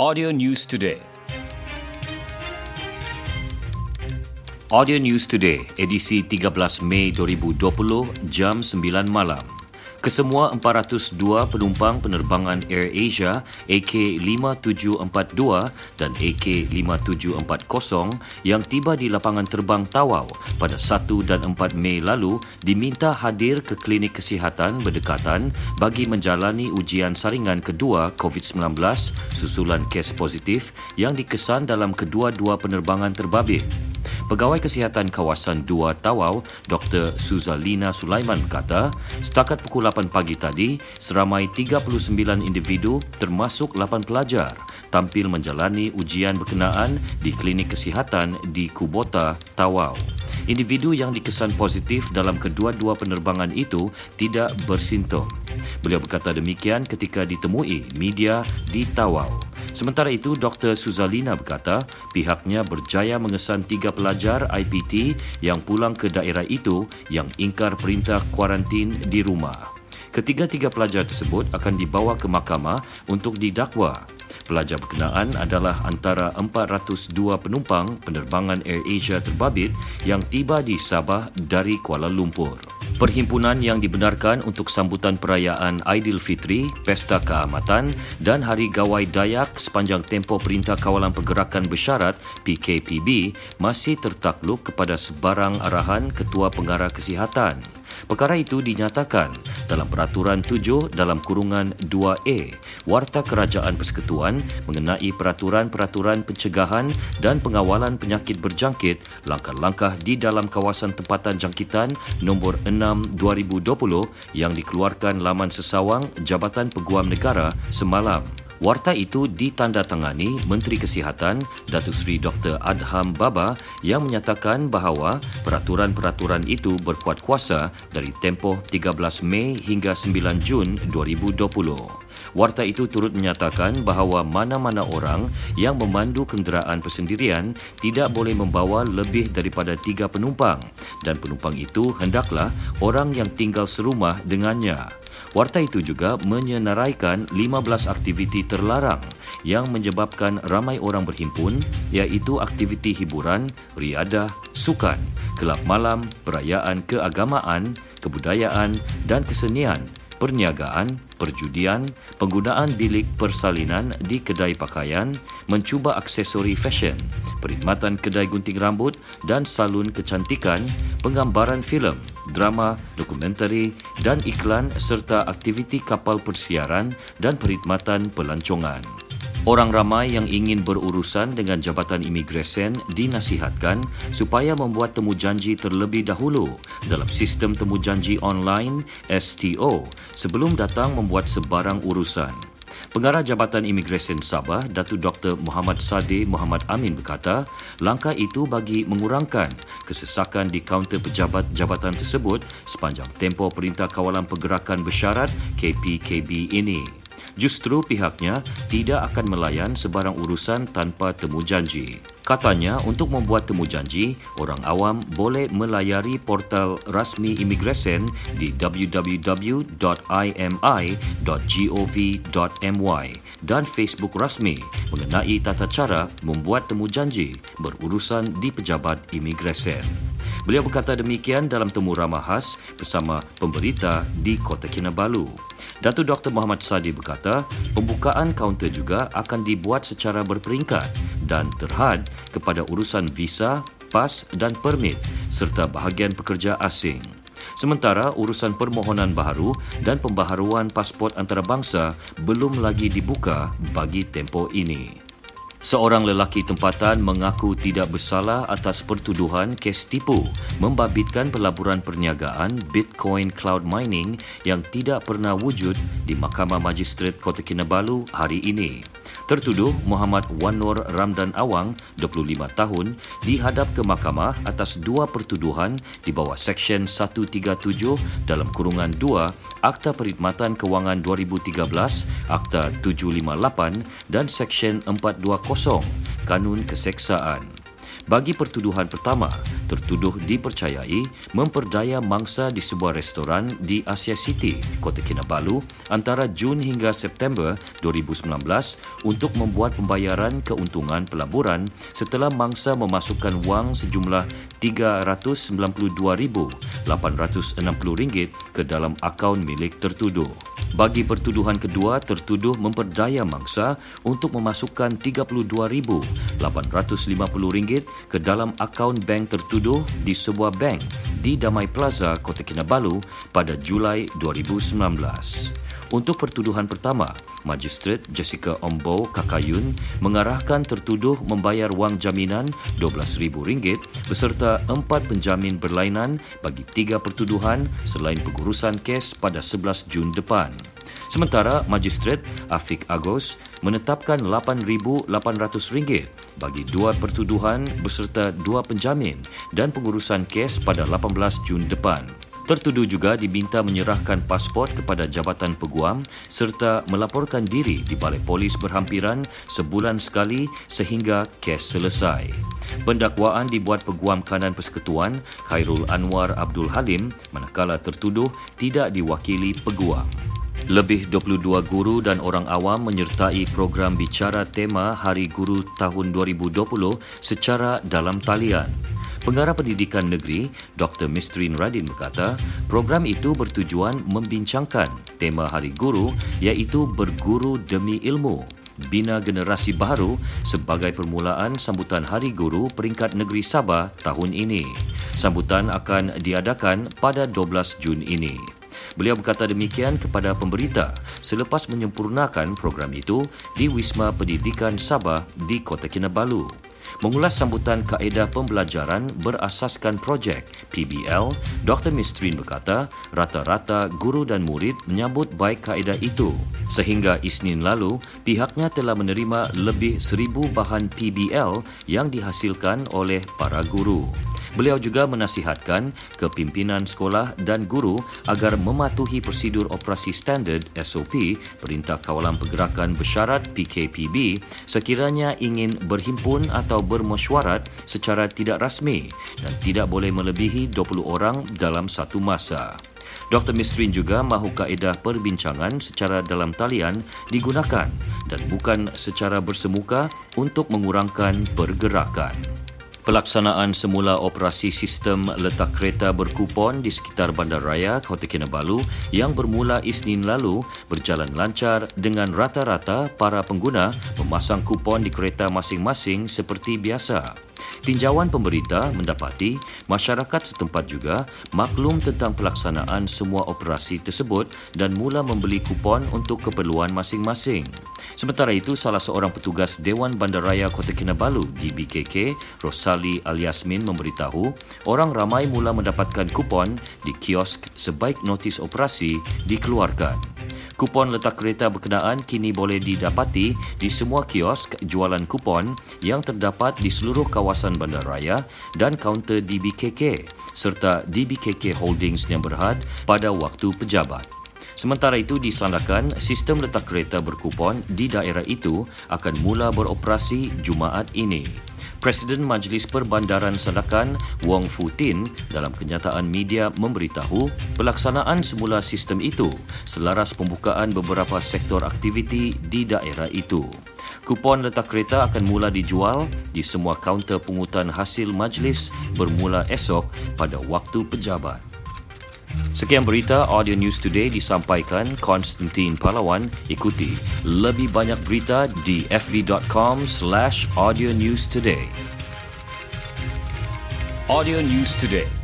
Audio News Today. Audio News Today, edisi 13 Mei 2020, jam 9 malam. Kesemua 402 penumpang penerbangan Air Asia AK5742 dan AK5740 yang tiba di lapangan terbang Tawau pada 1 dan 4 Mei lalu diminta hadir ke klinik kesihatan berdekatan bagi menjalani ujian saringan kedua COVID-19 susulan kes positif yang dikesan dalam kedua-dua penerbangan terbabit. Pegawai Kesihatan Kawasan 2 Tawau, Dr. Suzalina Sulaiman berkata, setakat pukul 8 pagi tadi, seramai 39 individu termasuk 8 pelajar tampil menjalani ujian berkenaan di klinik kesihatan di Kubota, Tawau. Individu yang dikesan positif dalam kedua-dua penerbangan itu tidak bersimptom. Beliau berkata demikian ketika ditemui media di Tawau. Sementara itu, Dr. Suzalina berkata pihaknya berjaya mengesan tiga pelajar IPT yang pulang ke daerah itu yang ingkar perintah kuarantin di rumah. Ketiga-tiga pelajar tersebut akan dibawa ke mahkamah untuk didakwa. Pelajar berkenaan adalah antara 402 penumpang penerbangan Air Asia terbabit yang tiba di Sabah dari Kuala Lumpur. Perhimpunan yang dibenarkan untuk sambutan perayaan Aidilfitri, Pesta Keamatan dan Hari Gawai Dayak sepanjang tempoh Perintah Kawalan Pergerakan Bersyarat PKPB masih tertakluk kepada sebarang arahan Ketua Pengarah Kesihatan. Perkara itu dinyatakan dalam Peraturan 7 dalam kurungan 2A Warta Kerajaan Persekutuan mengenai peraturan-peraturan pencegahan dan pengawalan penyakit berjangkit langkah-langkah di dalam kawasan tempatan jangkitan nombor 6 2020 yang dikeluarkan laman sesawang Jabatan Peguam Negara semalam. Warta itu ditandatangani Menteri Kesihatan Datuk Seri Dr. Adham Baba yang menyatakan bahawa peraturan-peraturan itu berkuat kuasa dari tempoh 13 Mei hingga 9 Jun 2020. Warta itu turut menyatakan bahawa mana-mana orang yang memandu kenderaan persendirian tidak boleh membawa lebih daripada tiga penumpang dan penumpang itu hendaklah orang yang tinggal serumah dengannya. Warta itu juga menyenaraikan 15 aktiviti terlarang yang menyebabkan ramai orang berhimpun iaitu aktiviti hiburan, riadah, sukan, kelab malam, perayaan keagamaan, kebudayaan dan kesenian perniagaan, perjudian, penggunaan bilik persalinan di kedai pakaian, mencuba aksesori fashion, perkhidmatan kedai gunting rambut dan salun kecantikan, penggambaran filem, drama, dokumentari dan iklan serta aktiviti kapal persiaran dan perkhidmatan pelancongan. Orang ramai yang ingin berurusan dengan Jabatan Imigresen dinasihatkan supaya membuat temujanji terlebih dahulu dalam sistem temujanji online STO sebelum datang membuat sebarang urusan. Pengarah Jabatan Imigresen Sabah, Datu Dr. Muhammad Sade Muhammad Amin berkata, langkah itu bagi mengurangkan kesesakan di kaunter pejabat jabatan tersebut sepanjang tempoh Perintah Kawalan Pergerakan Bersyarat KPKB ini. Justru pihaknya tidak akan melayan sebarang urusan tanpa temu janji. Katanya, untuk membuat temu janji, orang awam boleh melayari portal rasmi imigresen di www.imi.gov.my dan Facebook rasmi mengenai tata cara membuat temu janji berurusan di pejabat imigresen. Beliau berkata demikian dalam temu ramah khas bersama pemberita di Kota Kinabalu. Datuk Dr. Muhammad Sadi berkata, pembukaan kaunter juga akan dibuat secara berperingkat dan terhad kepada urusan visa, pas dan permit serta bahagian pekerja asing. Sementara urusan permohonan baharu dan pembaharuan pasport antarabangsa belum lagi dibuka bagi tempoh ini. Seorang lelaki tempatan mengaku tidak bersalah atas pertuduhan kes tipu membabitkan pelaburan perniagaan Bitcoin Cloud Mining yang tidak pernah wujud di Mahkamah Magistrat Kota Kinabalu hari ini. Tertuduh Muhammad Wanur Ramdan Awang, 25 tahun, dihadap ke mahkamah atas dua pertuduhan di bawah Seksyen 137 dalam kurungan 2 Akta Perkhidmatan Kewangan 2013, Akta 758 dan Seksyen 420 Kanun Keseksaan. Bagi pertuduhan pertama, tertuduh dipercayai memperdaya mangsa di sebuah restoran di Asia City, Kota Kinabalu antara Jun hingga September 2019 untuk membuat pembayaran keuntungan pelaburan setelah mangsa memasukkan wang sejumlah RM392,860 ke dalam akaun milik tertuduh. Bagi pertuduhan kedua, tertuduh memperdaya mangsa untuk memasukkan RM32,850 ke dalam akaun bank tertuduh di sebuah bank di Damai Plaza, Kota Kinabalu pada Julai 2019. Untuk pertuduhan pertama, Magistrat Jessica Ombo Kakayun mengarahkan tertuduh membayar wang jaminan RM12,000 beserta empat penjamin berlainan bagi tiga pertuduhan selain pengurusan kes pada 11 Jun depan. Sementara Magistrat Afiq Agos menetapkan RM8,800 bagi dua pertuduhan beserta dua penjamin dan pengurusan kes pada 18 Jun depan. Tertuduh juga diminta menyerahkan pasport kepada Jabatan Peguam serta melaporkan diri di Balai Polis berhampiran sebulan sekali sehingga kes selesai. Pendakwaan dibuat Peguam Kanan Persekutuan Khairul Anwar Abdul Halim manakala tertuduh tidak diwakili peguam. Lebih 22 guru dan orang awam menyertai program bicara tema Hari Guru tahun 2020 secara dalam talian. Pengarah Pendidikan Negeri, Dr. Mistrin Radin berkata, program itu bertujuan membincangkan tema Hari Guru iaitu Berguru Demi Ilmu, bina generasi baru sebagai permulaan sambutan Hari Guru peringkat negeri Sabah tahun ini. Sambutan akan diadakan pada 12 Jun ini. Beliau berkata demikian kepada pemberita selepas menyempurnakan program itu di Wisma Pendidikan Sabah di Kota Kinabalu. Mengulas sambutan kaedah pembelajaran berasaskan projek PBL, Dr. Mistrin berkata rata-rata guru dan murid menyambut baik kaedah itu. Sehingga Isnin lalu, pihaknya telah menerima lebih seribu bahan PBL yang dihasilkan oleh para guru. Beliau juga menasihatkan kepimpinan sekolah dan guru agar mematuhi prosedur operasi standard SOP Perintah Kawalan Pergerakan Bersyarat PKPB sekiranya ingin berhimpun atau bermesyuarat secara tidak rasmi dan tidak boleh melebihi 20 orang dalam satu masa. Dr. Mistrin juga mahu kaedah perbincangan secara dalam talian digunakan dan bukan secara bersemuka untuk mengurangkan pergerakan. Pelaksanaan semula operasi sistem letak kereta berkupon di sekitar Bandaraya Kota Kinabalu yang bermula Isnin lalu berjalan lancar dengan rata-rata para pengguna memasang kupon di kereta masing-masing seperti biasa. Tinjauan pemberita mendapati masyarakat setempat juga maklum tentang pelaksanaan semua operasi tersebut dan mula membeli kupon untuk keperluan masing-masing. Sementara itu, salah seorang petugas Dewan Bandaraya Kota Kinabalu di BKK, Rosali Aliasmin memberitahu orang ramai mula mendapatkan kupon di kiosk sebaik notis operasi dikeluarkan. Kupon letak kereta berkenaan kini boleh didapati di semua kiosk jualan kupon yang terdapat di seluruh kawasan bandaraya dan kaunter DBKK serta DBKK Holdings yang berhad pada waktu pejabat. Sementara itu disandarkan sistem letak kereta berkupon di daerah itu akan mula beroperasi Jumaat ini. Presiden Majlis Perbandaran Sandakan Wong Fu Tin dalam kenyataan media memberitahu pelaksanaan semula sistem itu selaras pembukaan beberapa sektor aktiviti di daerah itu. Kupon letak kereta akan mula dijual di semua kaunter pungutan hasil majlis bermula esok pada waktu pejabat. Sekian berita Audio News Today disampaikan Konstantin Palawan. Ikuti lebih banyak berita di fb.com slash audio news today. Audio News Today